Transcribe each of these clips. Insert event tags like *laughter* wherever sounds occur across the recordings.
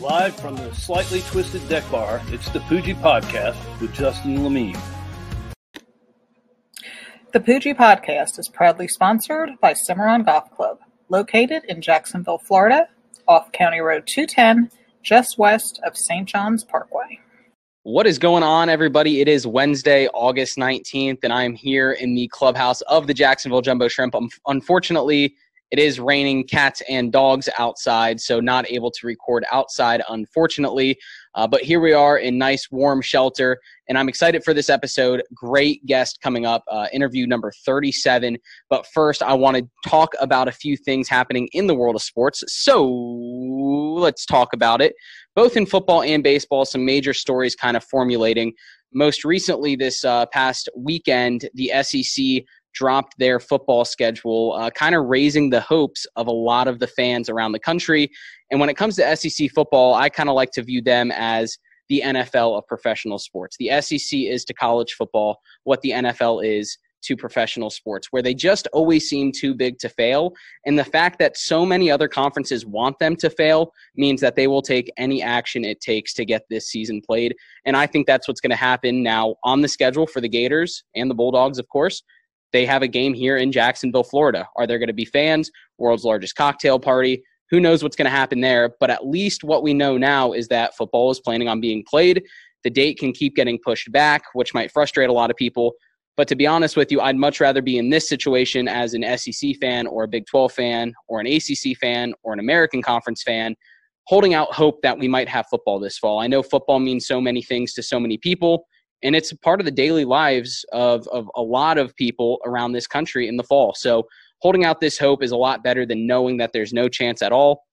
Live from the slightly twisted deck bar, it's the Poojie Podcast with Justin Lemie. The Poojie Podcast is proudly sponsored by Cimarron Golf Club, located in Jacksonville, Florida, off County Road 210, just west of St. John's Parkway. What is going on, everybody? It is Wednesday, August 19th, and I'm here in the clubhouse of the Jacksonville Jumbo Shrimp. Um, unfortunately, it is raining cats and dogs outside, so not able to record outside, unfortunately. Uh, but here we are in nice, warm shelter, and I'm excited for this episode. Great guest coming up, uh, interview number 37. But first, I want to talk about a few things happening in the world of sports. So let's talk about it. Both in football and baseball, some major stories kind of formulating. Most recently, this uh, past weekend, the SEC dropped their football schedule, uh, kind of raising the hopes of a lot of the fans around the country. And when it comes to SEC football, I kind of like to view them as the NFL of professional sports. The SEC is to college football what the NFL is to professional sports, where they just always seem too big to fail. And the fact that so many other conferences want them to fail means that they will take any action it takes to get this season played. And I think that's what's going to happen now on the schedule for the Gators and the Bulldogs, of course they have a game here in Jacksonville, Florida. Are there going to be fans? World's largest cocktail party. Who knows what's going to happen there? But at least what we know now is that football is planning on being played. The date can keep getting pushed back, which might frustrate a lot of people. But to be honest with you, I'd much rather be in this situation as an SEC fan or a Big 12 fan or an ACC fan or an American Conference fan, holding out hope that we might have football this fall. I know football means so many things to so many people and it's part of the daily lives of, of a lot of people around this country in the fall. So holding out this hope is a lot better than knowing that there's no chance at all.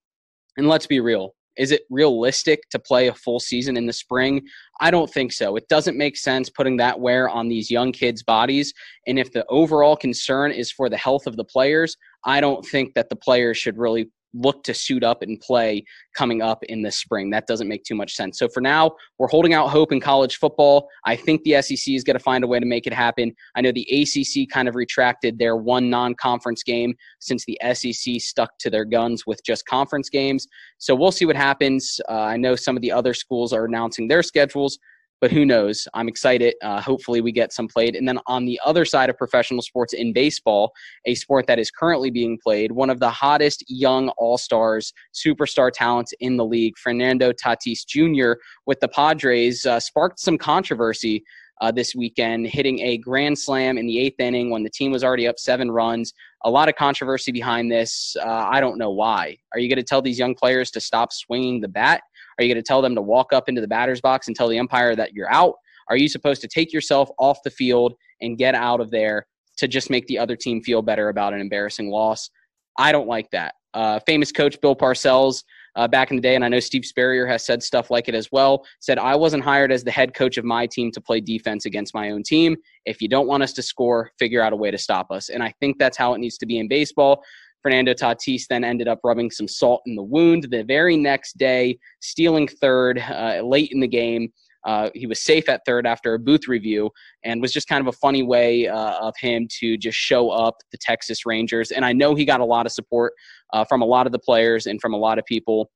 And let's be real. Is it realistic to play a full season in the spring? I don't think so. It doesn't make sense putting that wear on these young kids' bodies. And if the overall concern is for the health of the players, I don't think that the players should really look to suit up and play coming up in the spring. That doesn't make too much sense. So for now, we're holding out hope in college football. I think the SEC is going to find a way to make it happen. I know the ACC kind of retracted their one non conference game since the SEC stuck to their guns with just conference games. So we'll see what happens. Uh, I know some of the other schools are announcing their schedules but who knows? I'm excited. Uh, hopefully, we get some played. And then on the other side of professional sports in baseball, a sport that is currently being played, one of the hottest young all stars, superstar talents in the league, Fernando Tatis Jr. with the Padres, uh, sparked some controversy. Uh, this weekend, hitting a grand slam in the eighth inning when the team was already up seven runs. A lot of controversy behind this. Uh, I don't know why. Are you going to tell these young players to stop swinging the bat? Are you going to tell them to walk up into the batter's box and tell the umpire that you're out? Are you supposed to take yourself off the field and get out of there to just make the other team feel better about an embarrassing loss? I don't like that. Uh, famous coach Bill Parcells uh, back in the day, and I know Steve Spurrier has said stuff like it as well, said, I wasn't hired as the head coach of my team to play defense against my own team. If you don't want us to score, figure out a way to stop us. And I think that's how it needs to be in baseball. Fernando Tatis then ended up rubbing some salt in the wound the very next day, stealing third uh, late in the game. Uh, he was safe at third after a booth review and was just kind of a funny way uh, of him to just show up the Texas Rangers. And I know he got a lot of support uh, from a lot of the players and from a lot of people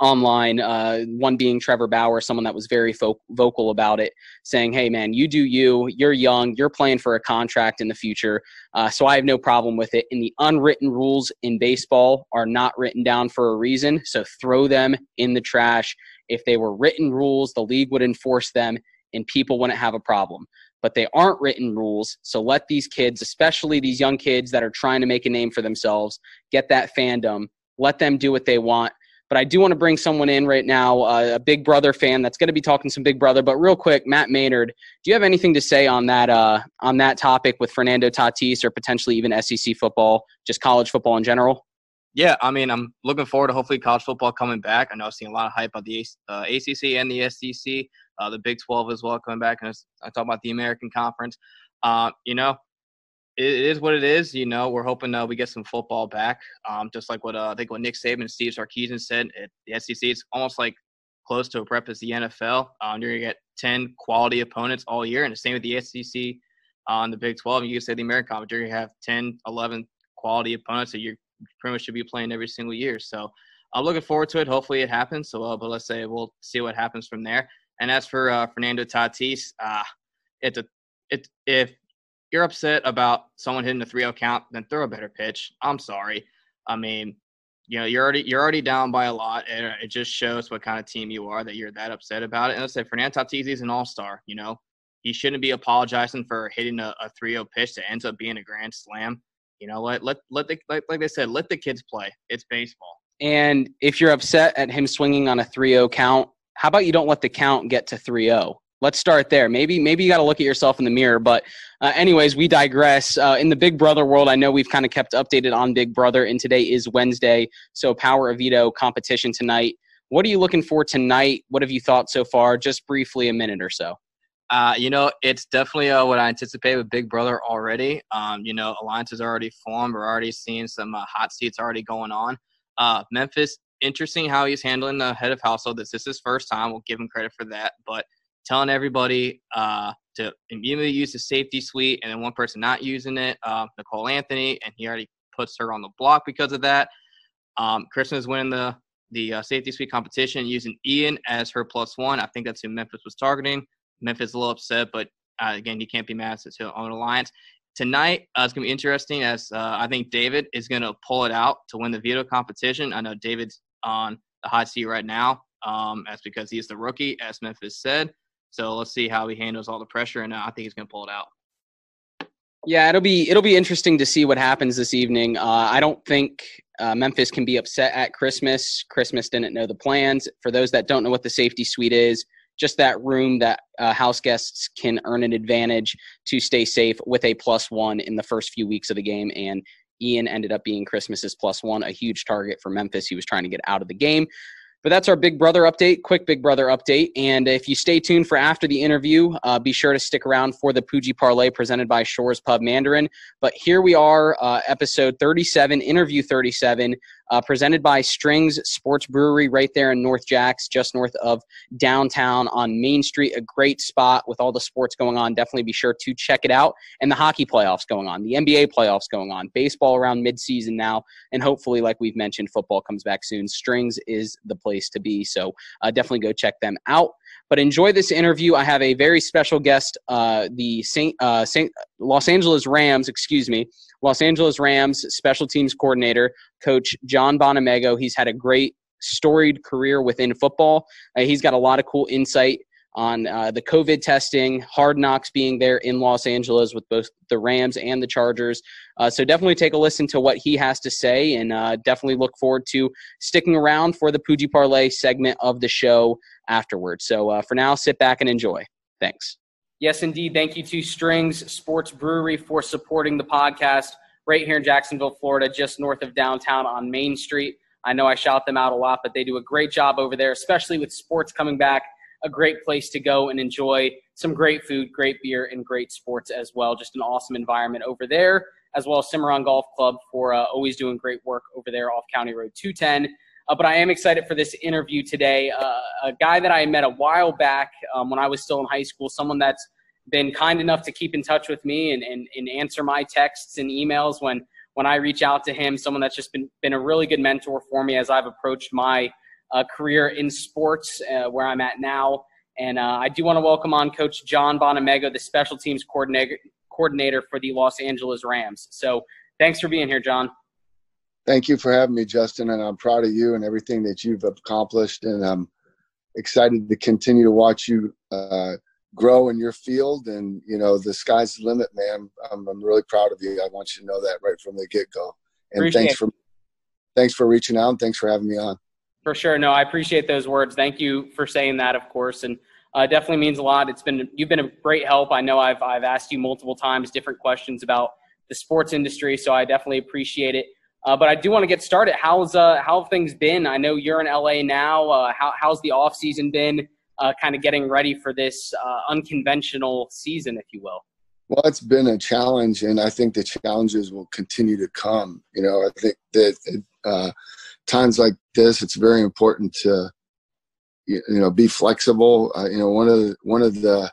online. Uh, one being Trevor Bauer, someone that was very fo- vocal about it, saying, "Hey, man, you do you. You're young. You're playing for a contract in the future, uh, so I have no problem with it." And the unwritten rules in baseball are not written down for a reason, so throw them in the trash. If they were written rules, the league would enforce them, and people wouldn't have a problem. But they aren't written rules, so let these kids, especially these young kids that are trying to make a name for themselves, get that fandom. Let them do what they want but I do want to bring someone in right now, uh, a Big Brother fan that's going to be talking some Big Brother. But real quick, Matt Maynard, do you have anything to say on that uh, on that topic with Fernando Tatis or potentially even SEC football, just college football in general? Yeah, I mean, I'm looking forward to hopefully college football coming back. I know I've seen a lot of hype about the uh, ACC and the SEC, uh, the Big 12 as well coming back. And I talk about the American Conference. Uh, you know, it is what it is. You know, we're hoping uh, we get some football back. Um, just like what uh, I think what Nick Saban and Steve Sarkisian said at the SEC, it's almost like close to a prep as the NFL. Um, you're gonna get ten quality opponents all year, and the same with the SEC on the Big 12. You can say the American Conference, you're gonna have 10, 11 quality opponents that you pretty much should be playing every single year. So I'm looking forward to it. Hopefully it happens. So, uh, but let's say we'll see what happens from there. And as for uh, Fernando Tatis, uh, it's a it if you're upset about someone hitting a 3-0 count, then throw a better pitch. I'm sorry. I mean, you know, you're already you're already down by a lot, and it just shows what kind of team you are that you're that upset about it. And let's say Fernando Tatis is an all star. You know, he shouldn't be apologizing for hitting a, a 3-0 pitch that ends up being a grand slam. You know what? Let let the like, like they said, let the kids play. It's baseball. And if you're upset at him swinging on a 3-0 count, how about you don't let the count get to 3-0? Let's start there. Maybe maybe you got to look at yourself in the mirror. But uh, anyways, we digress. Uh, in the Big Brother world, I know we've kind of kept updated on Big Brother, and today is Wednesday, so Power of Veto competition tonight. What are you looking for tonight? What have you thought so far? Just briefly, a minute or so. Uh, you know, it's definitely uh, what I anticipate with Big Brother already. Um, you know, alliances already formed. We're already seeing some uh, hot seats already going on. Uh, Memphis, interesting how he's handling the head of household. This is his first time. We'll give him credit for that. But telling everybody uh, to immediately use the safety suite, and then one person not using it, uh, Nicole Anthony, and he already puts her on the block because of that. Um, Christmas is winning the the uh, safety suite competition using Ian as her plus one. I think that's who Memphis was targeting. Memphis is a little upset, but uh, again, you can't be mad. It's his own alliance. Tonight, uh, it's going to be interesting as uh, I think David is going to pull it out to win the veto competition. I know David's on the hot seat right now. Um, that's because he's the rookie, as Memphis said. So let's see how he handles all the pressure, and uh, I think he's going to pull it out. Yeah, it'll be it'll be interesting to see what happens this evening. Uh, I don't think uh, Memphis can be upset at Christmas. Christmas didn't know the plans. For those that don't know what the safety suite is, just that room that uh, house guests can earn an advantage to stay safe with a plus one in the first few weeks of the game. And Ian ended up being Christmas's plus one, a huge target for Memphis. He was trying to get out of the game. But that's our Big Brother update, quick Big Brother update. And if you stay tuned for after the interview, uh, be sure to stick around for the Poojie Parlay presented by Shores Pub Mandarin. But here we are, uh, episode 37, interview 37 uh, presented by Strings Sports Brewery right there in North Jacks, just north of downtown on Main Street. A great spot with all the sports going on. Definitely be sure to check it out. And the hockey playoffs going on, the NBA playoffs going on, baseball around midseason now, and hopefully, like we've mentioned, football comes back soon. Strings is the place to be. So uh, definitely go check them out. But enjoy this interview. I have a very special guest, uh, the Saint, uh, Saint Los Angeles Rams, excuse me, Los Angeles Rams special teams coordinator, Coach John Bonamego. He's had a great storied career within football. Uh, he's got a lot of cool insight on uh, the COVID testing, hard knocks being there in Los Angeles with both the Rams and the Chargers. Uh, so definitely take a listen to what he has to say and uh, definitely look forward to sticking around for the Poojie Parlay segment of the show afterwards. So uh, for now, sit back and enjoy. Thanks. Yes, indeed. Thank you to Strings Sports Brewery for supporting the podcast right here in Jacksonville, Florida, just north of downtown on Main Street. I know I shout them out a lot, but they do a great job over there, especially with sports coming back. A great place to go and enjoy some great food, great beer, and great sports as well. Just an awesome environment over there, as well as Cimarron Golf Club for uh, always doing great work over there off County Road 210. Uh, but I am excited for this interview today. Uh, a guy that I met a while back um, when I was still in high school, someone that's been kind enough to keep in touch with me and, and, and answer my texts and emails when, when I reach out to him, someone that's just been, been a really good mentor for me as I've approached my career in sports uh, where I'm at now. And uh, I do want to welcome on Coach John Bonamego, the special teams coordinator, coordinator for the Los Angeles Rams. So thanks for being here, John. Thank you for having me, Justin. And I'm proud of you and everything that you've accomplished. And I'm excited to continue to watch you uh, grow in your field and you know the sky's the limit man i'm, I'm really proud of you i want you to know that right from the get-go and appreciate thanks for thanks for reaching out and thanks for having me on for sure no i appreciate those words thank you for saying that of course and uh, definitely means a lot it's been you've been a great help i know i've i've asked you multiple times different questions about the sports industry so i definitely appreciate it uh, but I do want to get started. How's uh, how have things been? I know you're in LA now. Uh, how, how's the off season been? uh, kind of getting ready for this uh, unconventional season, if you will? Well, it's been a challenge, and I think the challenges will continue to come. You know, I think that uh, times like this, it's very important to you know be flexible. Uh, you know, one of the, one of the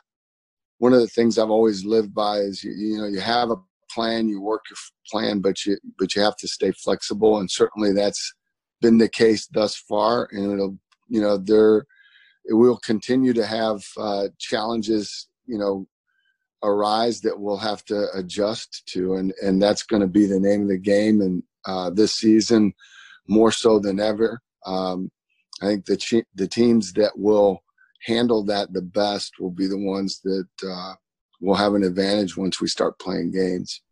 one of the things I've always lived by is you, you know you have a plan, you work your plan, but you but you have to stay flexible, and certainly that's been the case thus far, and it'll you know there it will continue to have uh, challenges you know arise that we'll have to adjust to, and and that's going to be the name of the game. And uh, this season, more so than ever, um, I think the the teams that will handle that the best will be the ones that uh, will have an advantage once we start playing games.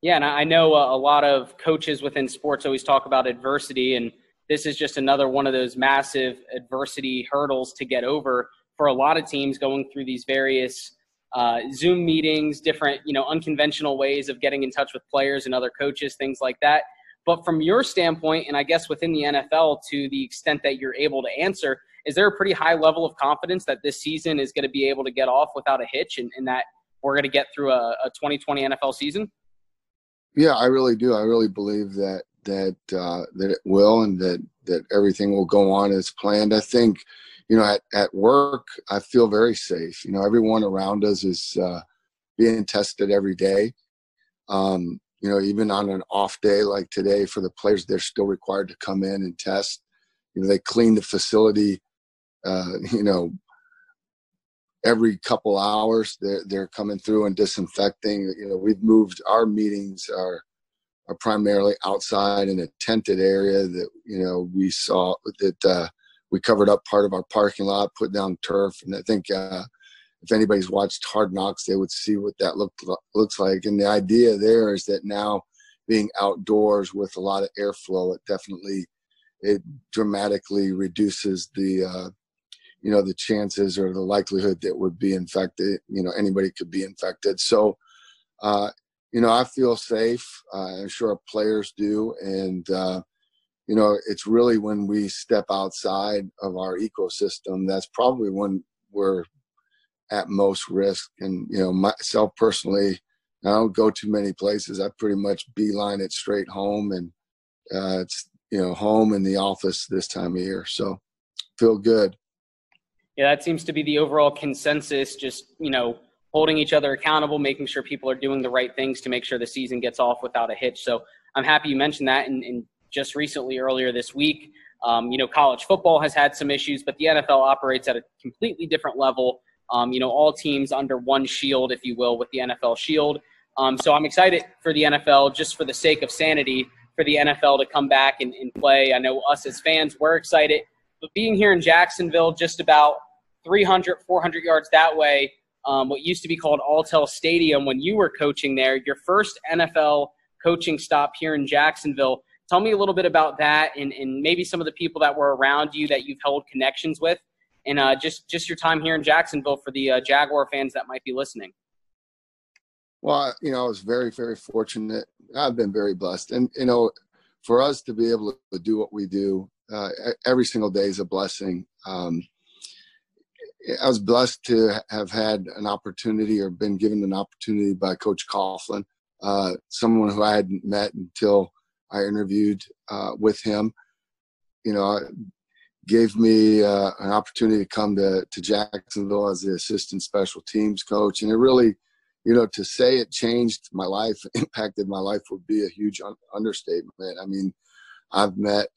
Yeah, and I know a lot of coaches within sports always talk about adversity, and this is just another one of those massive adversity hurdles to get over for a lot of teams going through these various uh, Zoom meetings, different, you know, unconventional ways of getting in touch with players and other coaches, things like that. But from your standpoint, and I guess within the NFL, to the extent that you're able to answer, is there a pretty high level of confidence that this season is going to be able to get off without a hitch and, and that we're going to get through a, a 2020 NFL season? Yeah, I really do. I really believe that that uh, that it will, and that that everything will go on as planned. I think, you know, at at work, I feel very safe. You know, everyone around us is uh, being tested every day. Um, you know, even on an off day like today for the players, they're still required to come in and test. You know, they clean the facility. Uh, *laughs* you know, every couple hours they're they're coming through and disinfecting. You know, we've moved our meetings are are primarily outside in a tented area that you know we saw that uh, we covered up part of our parking lot, put down turf, and I think uh, if anybody's watched Hard Knocks, they would see what that look looks like. And the idea there is that now being outdoors with a lot of airflow, it definitely it dramatically reduces the uh, you know the chances or the likelihood that would be infected you know anybody could be infected. So uh, you know i feel safe. Uh, i'm sure players do. And uh, you know it's really when we step outside of our ecosystem that's probably when we're at most risk and you know myself personally i don't go too many places i pretty much beeline it straight home and uh, it's you know home and the office this time of year so feel good yeah, that seems to be the overall consensus. Just you know, holding each other accountable, making sure people are doing the right things to make sure the season gets off without a hitch. So I'm happy you mentioned that. And, and just recently, earlier this week, um, you know, college football has had some issues, but the NFL operates at a completely different level. Um, you know, all teams under one shield, if you will, with the NFL shield. Um, so I'm excited for the NFL, just for the sake of sanity, for the NFL to come back and, and play. I know us as fans, we're excited. But being here in Jacksonville, just about 300, 400 yards that way, um, what used to be called Alltel Stadium when you were coaching there, your first NFL coaching stop here in Jacksonville. Tell me a little bit about that and, and maybe some of the people that were around you that you've held connections with and uh, just, just your time here in Jacksonville for the uh, Jaguar fans that might be listening. Well, you know, I was very, very fortunate. I've been very blessed. And, you know, for us to be able to do what we do uh, every single day is a blessing. Um, I was blessed to have had an opportunity or been given an opportunity by Coach Coughlin, uh, someone who I hadn't met until I interviewed uh, with him. You know, gave me uh, an opportunity to come to, to Jacksonville as the assistant special teams coach. And it really, you know, to say it changed my life, *laughs* impacted my life would be a huge un- understatement. I mean, I've met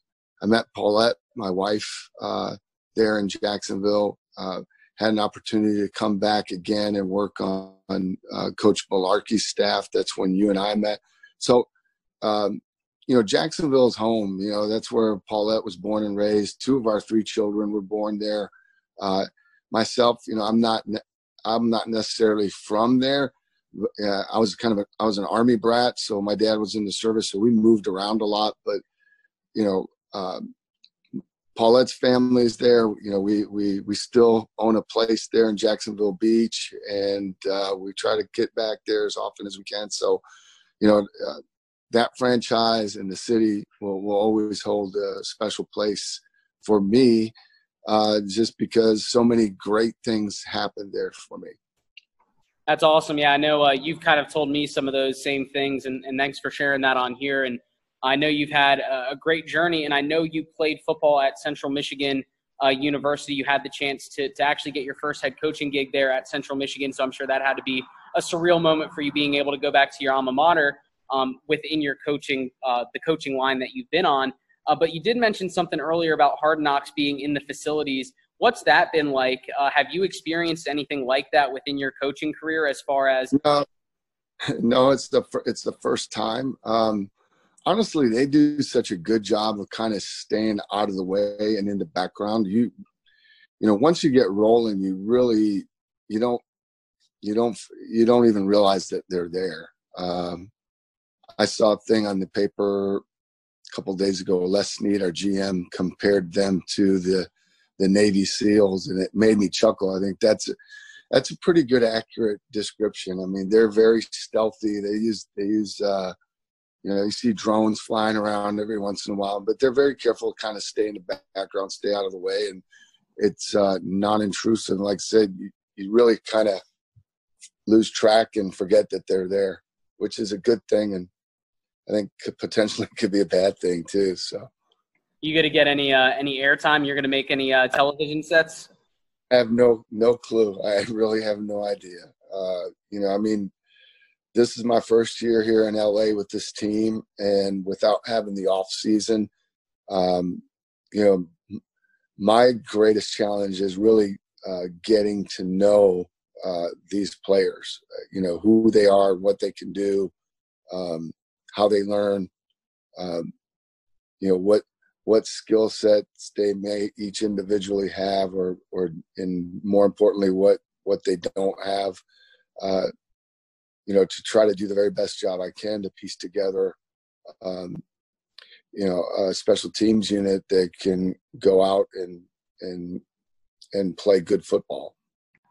I met Paulette, my wife, uh, there in Jacksonville. Uh, had an opportunity to come back again and work on, on uh, Coach Mularkey's staff. That's when you and I met. So, um, you know, Jacksonville's home. You know, that's where Paulette was born and raised. Two of our three children were born there. Uh, myself, you know, I'm not, I'm not necessarily from there. Uh, I was kind of, a, I was an army brat, so my dad was in the service, so we moved around a lot. But you know, um, Paulette's family is there. You know, we we we still own a place there in Jacksonville Beach, and uh, we try to get back there as often as we can. So, you know, uh, that franchise and the city will will always hold a special place for me, uh, just because so many great things happened there for me. That's awesome. Yeah, I know uh, you've kind of told me some of those same things, and, and thanks for sharing that on here. And I know you've had a great journey, and I know you played football at Central Michigan uh, University. You had the chance to, to actually get your first head coaching gig there at Central Michigan, so I'm sure that had to be a surreal moment for you being able to go back to your alma mater um, within your coaching, uh, the coaching line that you've been on. Uh, but you did mention something earlier about Hard Knocks being in the facilities. What's that been like? Uh, have you experienced anything like that within your coaching career? As far as no, *laughs* no, it's the it's the first time. Um, honestly, they do such a good job of kind of staying out of the way and in the background. You, you know, once you get rolling, you really you don't you don't you don't even realize that they're there. Um, I saw a thing on the paper a couple days ago. Les Snead, our GM, compared them to the the Navy SEALs, and it made me chuckle. I think that's that's a pretty good, accurate description. I mean, they're very stealthy. They use they use uh, you know you see drones flying around every once in a while, but they're very careful to kind of stay in the background, stay out of the way, and it's uh, non-intrusive. Like I said, you, you really kind of lose track and forget that they're there, which is a good thing, and I think could potentially could be a bad thing too. So, you to get any uh, any airtime? You're going to make any uh, television sets? I have no no clue. I really have no idea. Uh, you know, I mean, this is my first year here in LA with this team, and without having the off season, um, you know, my greatest challenge is really uh, getting to know uh, these players. Uh, you know who they are, what they can do, um, how they learn. Um, you know what what skill sets they may each individually have, or or and more importantly, what what they don't have. Uh, you know, to try to do the very best job I can to piece together, um, you know, a special teams unit that can go out and and and play good football.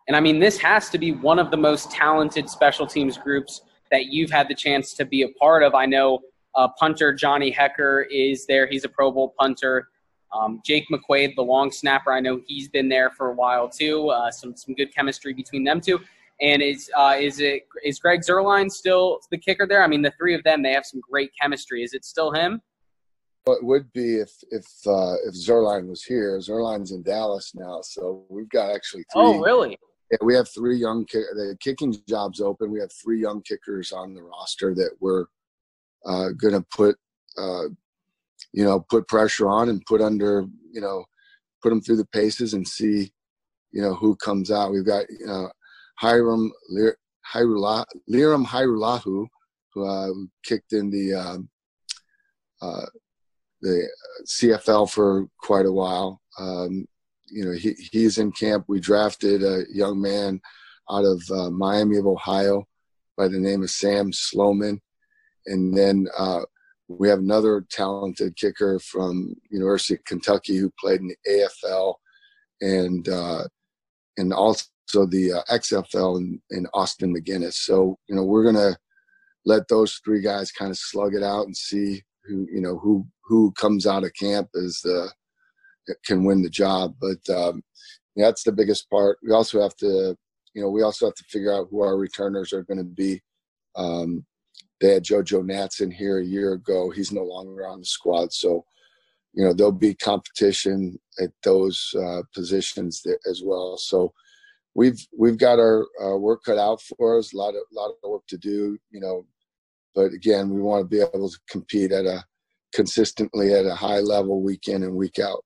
And I mean, this has to be one of the most talented special teams groups that you've had the chance to be a part of. I know uh, punter Johnny Hekker is there. He's a Pro Bowl punter. Um, Jake McQuaide, the long snapper, I know he's been there for a while too. Uh, some some good chemistry between them two. And is uh, is it is Greg Zuerlein still the kicker there? I mean, the three of them they have some great chemistry. Is it still him? Well, it would be if if uh, if Zuerlein was here. Zuerlein's in Dallas now, so we've got actually three. Oh, really? Yeah, we have three young the kicking jobs open. We have three young kickers on the roster that we're uh, going to put uh, you know put pressure on and put under you know put them through the paces and see you know who comes out. We've got you know Hiram Lirim Hajrullahu who uh, kicked in the um, uh, the CFL for quite a while. Um, you know, he, he's in camp. We drafted a young man out of uh, Miami of Ohio by the name of Sam Sloman. And then uh, we have another talented kicker from University of Kentucky who played in the AFL and uh, and also the uh, XFL in, in Austin McGinnis. So you know we're gonna let those three guys kind of slug it out and see who you know who who comes out of camp is the can win the job. But um, that's the biggest part. We also have to, you know, we also have to figure out who our returners are going to be. Um, they had JoJo Natson here a year ago. He's no longer on the squad, so you know there'll be competition at those uh, positions as well. So we've we've got our work cut out for us. A lot of lot of work to do, you know. But again, we want to be able to compete at a consistently at a high level week in and week out.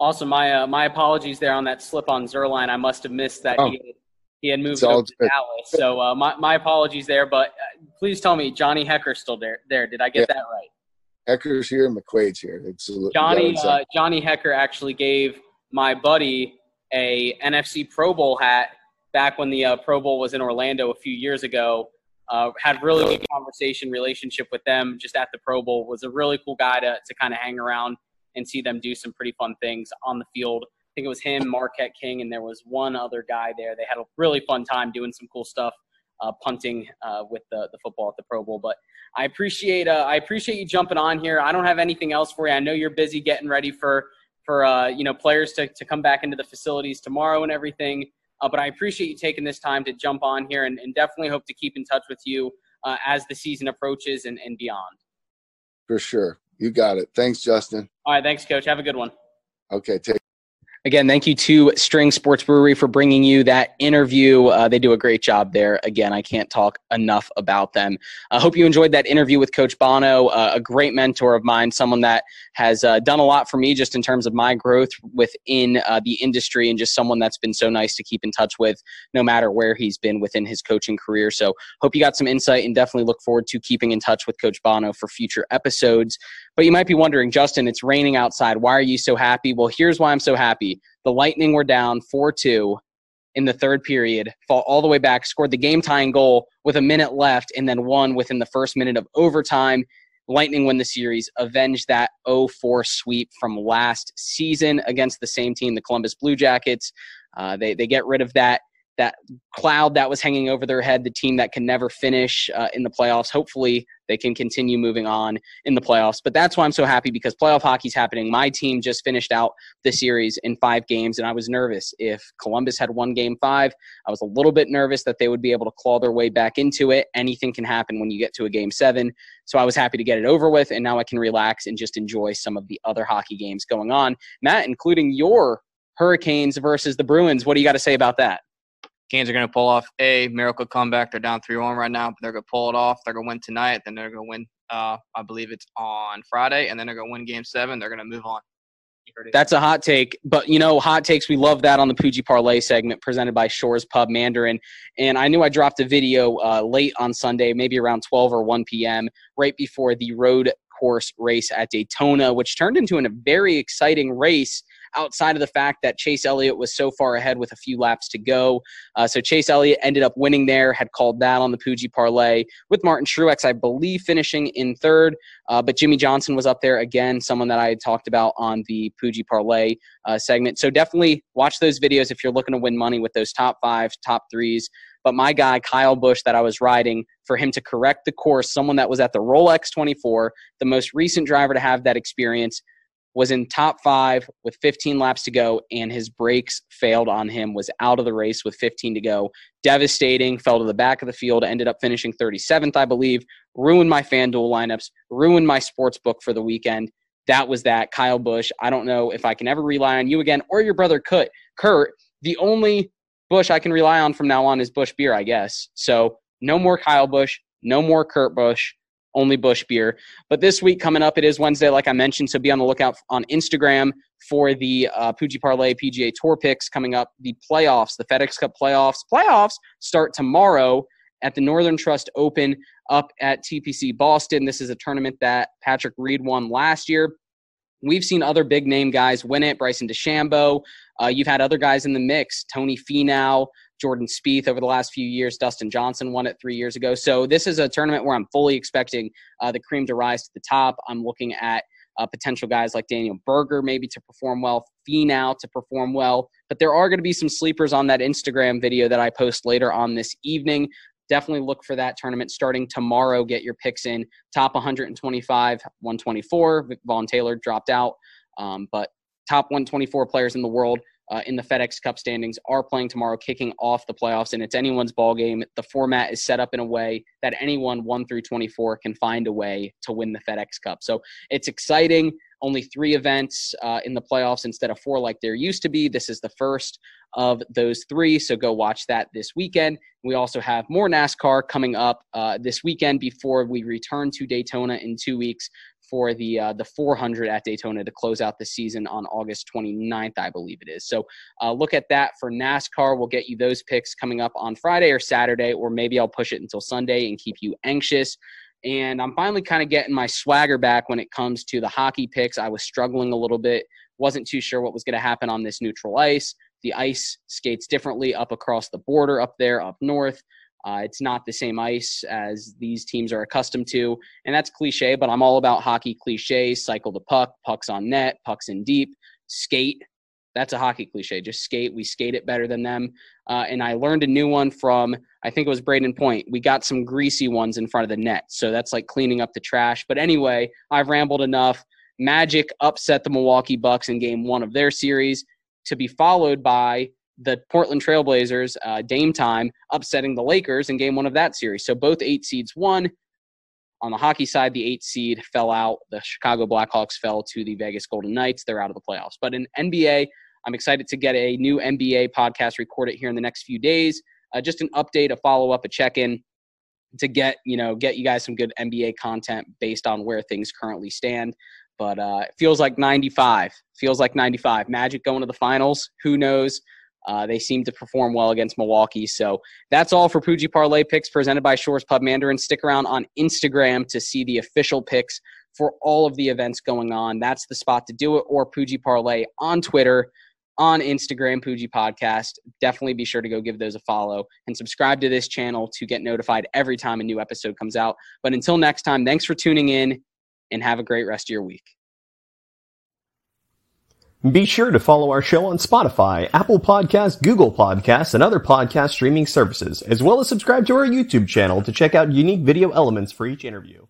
Awesome. My uh, my apologies there on that slip on Zuerlein. I must have missed that oh, he, had, he had moved to Dallas. So uh, my my apologies there. But uh, please tell me Johnny Hekker's still there. There, did I get yeah. that right? Hekker's here. McQuaide's here. It's Johnny uh, Johnny Hekker actually gave my buddy a NFC Pro Bowl hat back when the uh, Pro Bowl was in Orlando a few years ago. Uh, had really good conversation relationship with them just at the Pro Bowl. Was a really cool guy to to kind of hang around and see them do some pretty fun things on the field. I think it was him, Marquette King, and there was one other guy there. They had a really fun time doing some cool stuff, uh, punting uh, with the, the football at the Pro Bowl. But I appreciate uh, I appreciate you jumping on here. I don't have anything else for you. I know you're busy getting ready for for uh, you know players to, to come back into the facilities tomorrow and everything. Uh, but I appreciate you taking this time to jump on here, and, and definitely hope to keep in touch with you uh, as the season approaches and, and beyond. For sure. You got it. Thanks, Justin. All right. Thanks, Coach. Have a good one. Okay. Take Again, thank you to String Sports Brewery for bringing you that interview. Uh, they do a great job there. Again, I can't talk enough about them. I hope you enjoyed that interview with Coach Bono, uh, a great mentor of mine, someone that has uh, done a lot for me just in terms of my growth within uh, the industry, and just someone that's been so nice to keep in touch with no matter where he's been within his coaching career. So, hope you got some insight and definitely look forward to keeping in touch with Coach Bono for future episodes. But you might be wondering, Justin, it's raining outside. Why are you so happy? Well, here's why I'm so happy. The Lightning were down 4 2 in the third period, fall all the way back, scored the game tying goal with a minute left, and then won within the first minute of overtime. Lightning win the series, avenge that 0 4 sweep from last season against the same team, the Columbus Blue Jackets. Uh, they, they get rid of that that cloud that was hanging over their head, the team that can never finish uh, in the playoffs. Hopefully, they can continue moving on in the playoffs. But that's why I'm so happy because playoff hockey's happening. My team just finished out the series in five games, and I was nervous. If Columbus had won game five, I was a little bit nervous that they would be able to claw their way back into it. Anything can happen when you get to a game seven. So I was happy to get it over with, and now I can relax and just enjoy some of the other hockey games going on. Matt, including your Hurricanes versus the Bruins. What do you got to say about that? Canes are going to pull off a miracle comeback. They're down 3 1 right now, but they're going to pull it off. They're going to win tonight. Then they're going to win, uh, I believe it's on Friday. And then they're going to win game seven. They're going to move on. That's a hot take, but you know, hot takes, we love that on the Poojie Parlay segment presented by Shores Pub Mandarin. And I knew I dropped a video uh, late on Sunday, maybe around 12 or 1 p.m., right before the road course race at Daytona, which turned into a very exciting race outside of the fact that Chase Elliott was so far ahead with a few laps to go. Uh, so Chase Elliott ended up winning there, had called that on the Poojie parlay with Martin Truex, I believe, finishing in third. Uh, but Jimmie Johnson was up there again, someone that I had talked about on the Poojie parlay uh, segment. So definitely watch those videos if you're looking to win money with those top five, top threes. But my guy, Kyle Busch, that I was riding, for him to correct the course, someone that was at the Rolex 24, the most recent driver to have that experience, was in top five with 15 laps to go, and his brakes failed on him, was out of the race with 15 to go. Devastating, fell to the back of the field, ended up finishing 37th, I believe. Ruined my FanDuel lineups, ruined my sports book for the weekend. That was that. Kyle Busch. I don't know if I can ever rely on you again or your brother Kurt. Kurt, the only Busch I can rely on from now on is Busch beer, I guess. So no more Kyle Busch, no more Kurt Busch only Busch beer. But this week coming up, it is Wednesday, like I mentioned. So be on the lookout on Instagram for the uh, Parlay PGA Tour picks coming up. The playoffs, the FedEx Cup playoffs, playoffs start tomorrow at the Northern Trust Open up at TPC Boston. This is a tournament that Patrick Reed won last year. We've seen other big name guys win it. Bryson DeChambeau. Uh, you've had other guys in the mix. Tony Finau. Jordan Spieth over the last few years. Dustin Johnson won it three years ago. So this is a tournament where I'm fully expecting uh, the cream to rise to the top. I'm looking at uh, potential guys like Daniel Berger maybe to perform well, Finau to perform well. But there are going to be some sleepers on that Instagram video that I post later on this evening. Definitely look for that tournament starting tomorrow. Get your picks in. Top 125, 124. Vaughn Taylor dropped out. Um, but top 124 players in the world uh, in the FedEx Cup standings are playing tomorrow, kicking off the playoffs, and it's anyone's ball game. The format is set up in a way that anyone one through 24 can find a way to win the FedEx Cup. So it's exciting. Only three events uh, in the playoffs instead of four like there used to be. This is the first of those three, so go watch that this weekend. We also have more NASCAR coming up uh, this weekend before we return to Daytona in two weeks for the uh, the 400 at Daytona to close out the season on August 29th, I believe it is. So uh, look at that for NASCAR. We'll get you those picks coming up on Friday or Saturday, or maybe I'll push it until Sunday and keep you anxious. And I'm finally kind of getting my swagger back when it comes to the hockey picks. I was struggling a little bit, wasn't too sure what was going to happen on this neutral ice. The ice skates differently up across the border, up there, up north. Uh, it's not the same ice as these teams are accustomed to, and that's cliche. But I'm all about hockey cliches: cycle the puck, pucks on net, pucks in deep, skate. That's a hockey cliche. Just skate. We skate it better than them. Uh, and I learned a new one from I think it was Brayden Point. We got some greasy ones in front of the net, so that's like cleaning up the trash. But anyway, I've rambled enough. Magic upset the Milwaukee Bucks in Game One of their series, to be followed by the Portland Trailblazers, uh, Dame time, upsetting the Lakers in game one of that series. So both eight seeds won. On the hockey side, the eight seed fell out. The Chicago Blackhawks fell to the Vegas Golden Knights. They're out of the playoffs. But in NBA, I'm excited to get a new NBA podcast recorded here in the next few days. Uh, just an update, a follow up, a check in to get you know get you guys some good NBA content based on where things currently stand. But uh, it feels like 95. Feels like 95. Magic going to the finals. Who knows? Uh, they seem to perform well against Milwaukee. So that's all for Poojie Parlay picks presented by Shores Pub Mandarin. Stick around on Instagram to see the official picks for all of the events going on. That's the spot to do it, or Poojie Parlay on Twitter, on Instagram, Poojie Podcast. Definitely be sure to go give those a follow and subscribe to this channel to get notified every time a new episode comes out. But until next time, thanks for tuning in and have a great rest of your week. Be sure to follow our show on Spotify, Apple Podcasts, Google Podcasts, and other podcast streaming services, as well as subscribe to our YouTube channel to check out unique video elements for each interview.